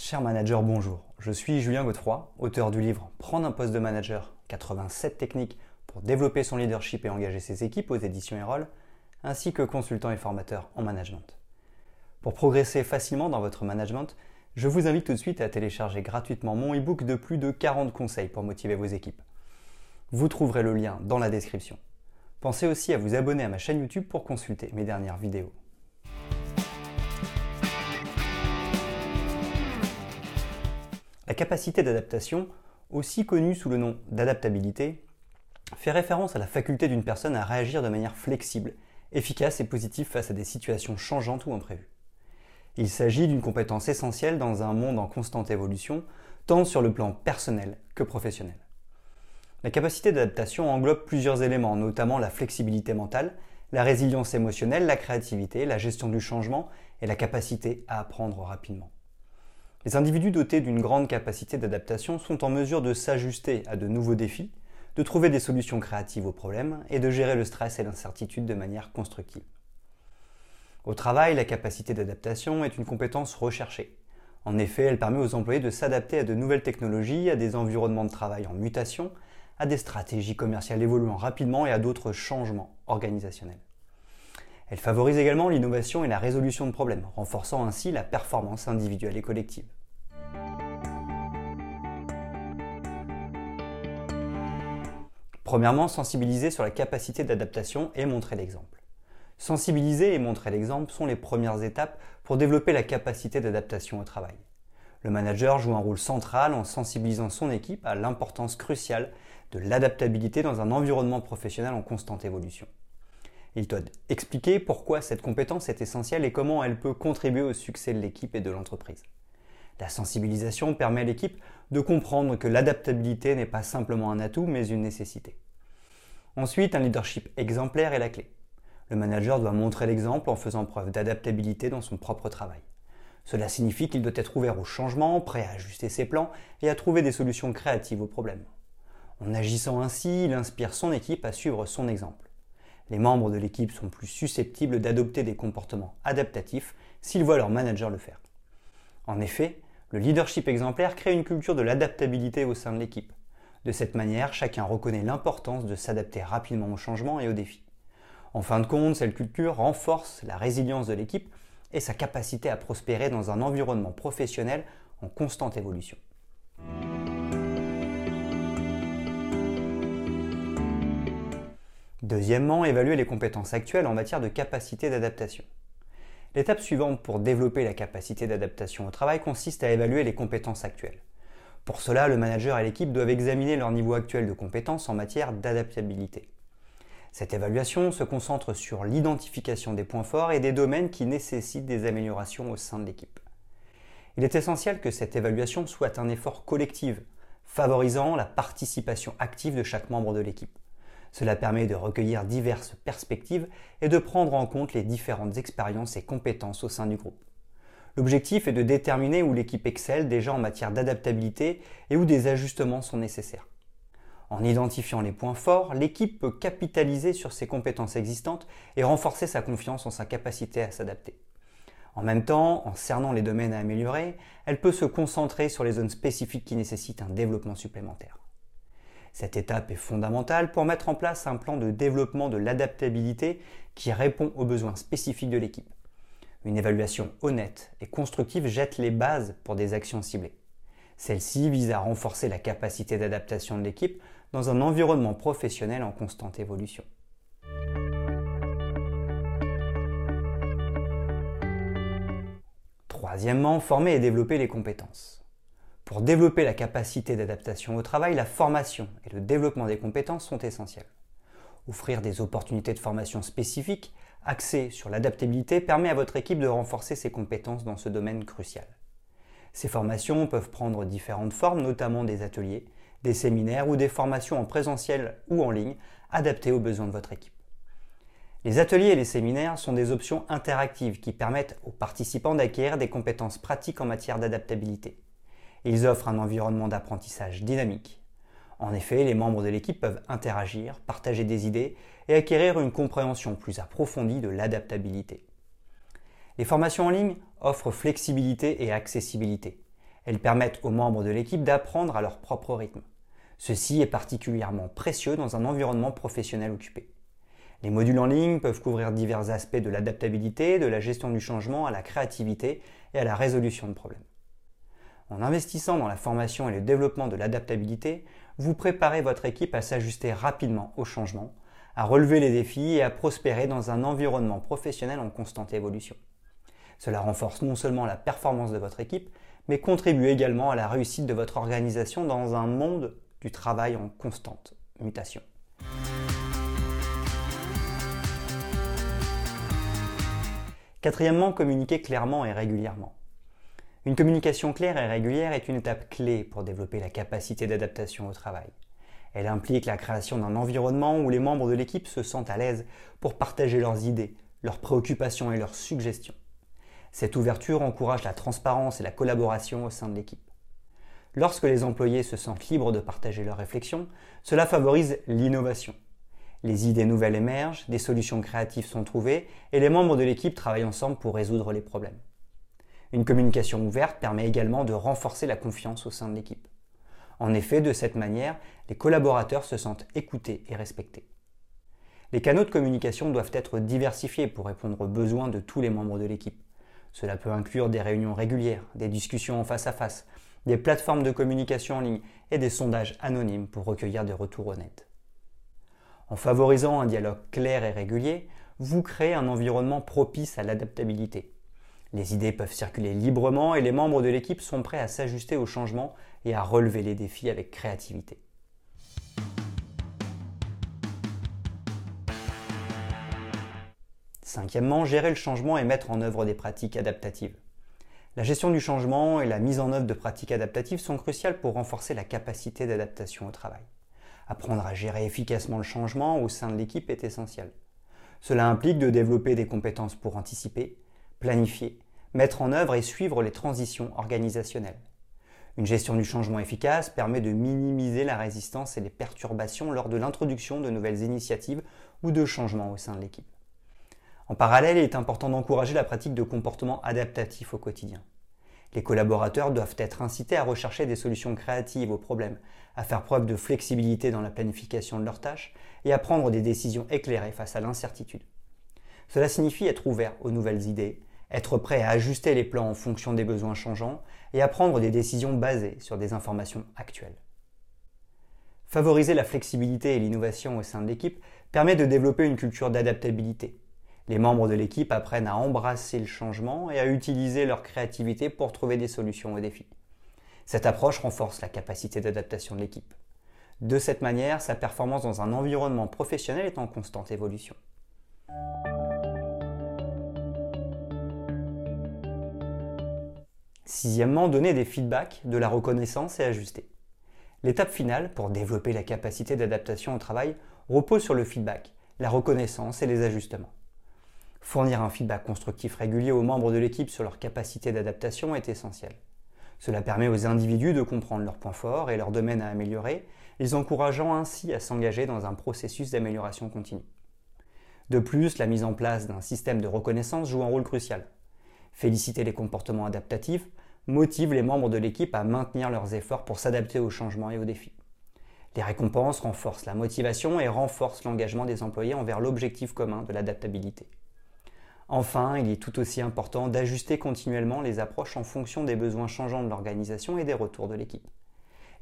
Cher manager, bonjour. Je suis Julien Godefroy, auteur du livre Prendre un poste de manager 87 techniques pour développer son leadership et engager ses équipes aux éditions Erol, ainsi que consultant et formateur en management. Pour progresser facilement dans votre management, je vous invite tout de suite à télécharger gratuitement mon e-book de plus de 40 conseils pour motiver vos équipes. Vous trouverez le lien dans la description. Pensez aussi à vous abonner à ma chaîne YouTube pour consulter mes dernières vidéos. La capacité d'adaptation, aussi connue sous le nom d'adaptabilité, fait référence à la faculté d'une personne à réagir de manière flexible, efficace et positive face à des situations changeantes ou imprévues. Il s'agit d'une compétence essentielle dans un monde en constante évolution, tant sur le plan personnel que professionnel. La capacité d'adaptation englobe plusieurs éléments, notamment la flexibilité mentale, la résilience émotionnelle, la créativité, la gestion du changement et la capacité à apprendre rapidement. Les individus dotés d'une grande capacité d'adaptation sont en mesure de s'ajuster à de nouveaux défis, de trouver des solutions créatives aux problèmes et de gérer le stress et l'incertitude de manière constructive. Au travail, la capacité d'adaptation est une compétence recherchée. En effet, elle permet aux employés de s'adapter à de nouvelles technologies, à des environnements de travail en mutation, à des stratégies commerciales évoluant rapidement et à d'autres changements organisationnels. Elle favorise également l'innovation et la résolution de problèmes, renforçant ainsi la performance individuelle et collective. Premièrement, sensibiliser sur la capacité d'adaptation et montrer l'exemple. Sensibiliser et montrer l'exemple sont les premières étapes pour développer la capacité d'adaptation au travail. Le manager joue un rôle central en sensibilisant son équipe à l'importance cruciale de l'adaptabilité dans un environnement professionnel en constante évolution. Il doit expliquer pourquoi cette compétence est essentielle et comment elle peut contribuer au succès de l'équipe et de l'entreprise. La sensibilisation permet à l'équipe de comprendre que l'adaptabilité n'est pas simplement un atout mais une nécessité. Ensuite, un leadership exemplaire est la clé. Le manager doit montrer l'exemple en faisant preuve d'adaptabilité dans son propre travail. Cela signifie qu'il doit être ouvert au changement, prêt à ajuster ses plans et à trouver des solutions créatives aux problèmes. En agissant ainsi, il inspire son équipe à suivre son exemple. Les membres de l'équipe sont plus susceptibles d'adopter des comportements adaptatifs s'ils voient leur manager le faire. En effet, le leadership exemplaire crée une culture de l'adaptabilité au sein de l'équipe. De cette manière, chacun reconnaît l'importance de s'adapter rapidement aux changements et aux défis. En fin de compte, cette culture renforce la résilience de l'équipe et sa capacité à prospérer dans un environnement professionnel en constante évolution. Deuxièmement, évaluer les compétences actuelles en matière de capacité d'adaptation. L'étape suivante pour développer la capacité d'adaptation au travail consiste à évaluer les compétences actuelles. Pour cela, le manager et l'équipe doivent examiner leur niveau actuel de compétences en matière d'adaptabilité. Cette évaluation se concentre sur l'identification des points forts et des domaines qui nécessitent des améliorations au sein de l'équipe. Il est essentiel que cette évaluation soit un effort collectif, favorisant la participation active de chaque membre de l'équipe. Cela permet de recueillir diverses perspectives et de prendre en compte les différentes expériences et compétences au sein du groupe. L'objectif est de déterminer où l'équipe excelle déjà en matière d'adaptabilité et où des ajustements sont nécessaires. En identifiant les points forts, l'équipe peut capitaliser sur ses compétences existantes et renforcer sa confiance en sa capacité à s'adapter. En même temps, en cernant les domaines à améliorer, elle peut se concentrer sur les zones spécifiques qui nécessitent un développement supplémentaire. Cette étape est fondamentale pour mettre en place un plan de développement de l'adaptabilité qui répond aux besoins spécifiques de l'équipe. Une évaluation honnête et constructive jette les bases pour des actions ciblées. Celle-ci vise à renforcer la capacité d'adaptation de l'équipe dans un environnement professionnel en constante évolution. Troisièmement, former et développer les compétences. Pour développer la capacité d'adaptation au travail, la formation et le développement des compétences sont essentiels. Offrir des opportunités de formation spécifiques axées sur l'adaptabilité permet à votre équipe de renforcer ses compétences dans ce domaine crucial. Ces formations peuvent prendre différentes formes, notamment des ateliers, des séminaires ou des formations en présentiel ou en ligne adaptées aux besoins de votre équipe. Les ateliers et les séminaires sont des options interactives qui permettent aux participants d'acquérir des compétences pratiques en matière d'adaptabilité. Ils offrent un environnement d'apprentissage dynamique. En effet, les membres de l'équipe peuvent interagir, partager des idées et acquérir une compréhension plus approfondie de l'adaptabilité. Les formations en ligne offrent flexibilité et accessibilité. Elles permettent aux membres de l'équipe d'apprendre à leur propre rythme. Ceci est particulièrement précieux dans un environnement professionnel occupé. Les modules en ligne peuvent couvrir divers aspects de l'adaptabilité, de la gestion du changement à la créativité et à la résolution de problèmes. En investissant dans la formation et le développement de l'adaptabilité, vous préparez votre équipe à s'ajuster rapidement au changement, à relever les défis et à prospérer dans un environnement professionnel en constante évolution. Cela renforce non seulement la performance de votre équipe, mais contribue également à la réussite de votre organisation dans un monde du travail en constante mutation. Quatrièmement, communiquer clairement et régulièrement. Une communication claire et régulière est une étape clé pour développer la capacité d'adaptation au travail. Elle implique la création d'un environnement où les membres de l'équipe se sentent à l'aise pour partager leurs idées, leurs préoccupations et leurs suggestions. Cette ouverture encourage la transparence et la collaboration au sein de l'équipe. Lorsque les employés se sentent libres de partager leurs réflexions, cela favorise l'innovation. Les idées nouvelles émergent, des solutions créatives sont trouvées et les membres de l'équipe travaillent ensemble pour résoudre les problèmes. Une communication ouverte permet également de renforcer la confiance au sein de l'équipe. En effet, de cette manière, les collaborateurs se sentent écoutés et respectés. Les canaux de communication doivent être diversifiés pour répondre aux besoins de tous les membres de l'équipe. Cela peut inclure des réunions régulières, des discussions en face à face, des plateformes de communication en ligne et des sondages anonymes pour recueillir des retours honnêtes. En favorisant un dialogue clair et régulier, vous créez un environnement propice à l'adaptabilité. Les idées peuvent circuler librement et les membres de l'équipe sont prêts à s'ajuster aux changements et à relever les défis avec créativité. Cinquièmement, gérer le changement et mettre en œuvre des pratiques adaptatives. La gestion du changement et la mise en œuvre de pratiques adaptatives sont cruciales pour renforcer la capacité d'adaptation au travail. Apprendre à gérer efficacement le changement au sein de l'équipe est essentiel. Cela implique de développer des compétences pour anticiper, planifier, mettre en œuvre et suivre les transitions organisationnelles. Une gestion du changement efficace permet de minimiser la résistance et les perturbations lors de l'introduction de nouvelles initiatives ou de changements au sein de l'équipe. En parallèle, il est important d'encourager la pratique de comportements adaptatifs au quotidien. Les collaborateurs doivent être incités à rechercher des solutions créatives aux problèmes, à faire preuve de flexibilité dans la planification de leurs tâches et à prendre des décisions éclairées face à l'incertitude. Cela signifie être ouvert aux nouvelles idées, être prêt à ajuster les plans en fonction des besoins changeants et à prendre des décisions basées sur des informations actuelles. Favoriser la flexibilité et l'innovation au sein de l'équipe permet de développer une culture d'adaptabilité. Les membres de l'équipe apprennent à embrasser le changement et à utiliser leur créativité pour trouver des solutions aux défis. Cette approche renforce la capacité d'adaptation de l'équipe. De cette manière, sa performance dans un environnement professionnel est en constante évolution. Sixièmement, donner des feedbacks, de la reconnaissance et ajuster. L'étape finale pour développer la capacité d'adaptation au travail repose sur le feedback, la reconnaissance et les ajustements. Fournir un feedback constructif régulier aux membres de l'équipe sur leur capacité d'adaptation est essentiel. Cela permet aux individus de comprendre leurs points forts et leurs domaines à améliorer, les encourageant ainsi à s'engager dans un processus d'amélioration continue. De plus, la mise en place d'un système de reconnaissance joue un rôle crucial. Féliciter les comportements adaptatifs motive les membres de l'équipe à maintenir leurs efforts pour s'adapter aux changements et aux défis. Les récompenses renforcent la motivation et renforcent l'engagement des employés envers l'objectif commun de l'adaptabilité. Enfin, il est tout aussi important d'ajuster continuellement les approches en fonction des besoins changeants de l'organisation et des retours de l'équipe.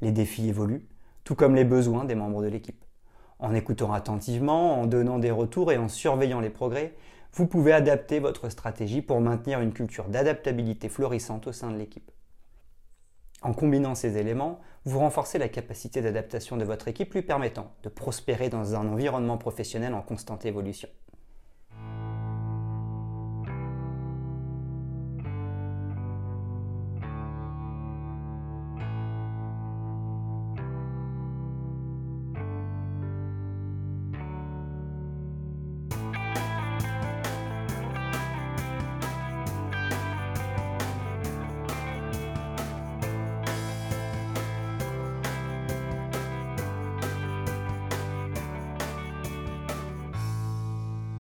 Les défis évoluent, tout comme les besoins des membres de l'équipe. En écoutant attentivement, en donnant des retours et en surveillant les progrès, vous pouvez adapter votre stratégie pour maintenir une culture d'adaptabilité florissante au sein de l'équipe. En combinant ces éléments, vous renforcez la capacité d'adaptation de votre équipe lui permettant de prospérer dans un environnement professionnel en constante évolution.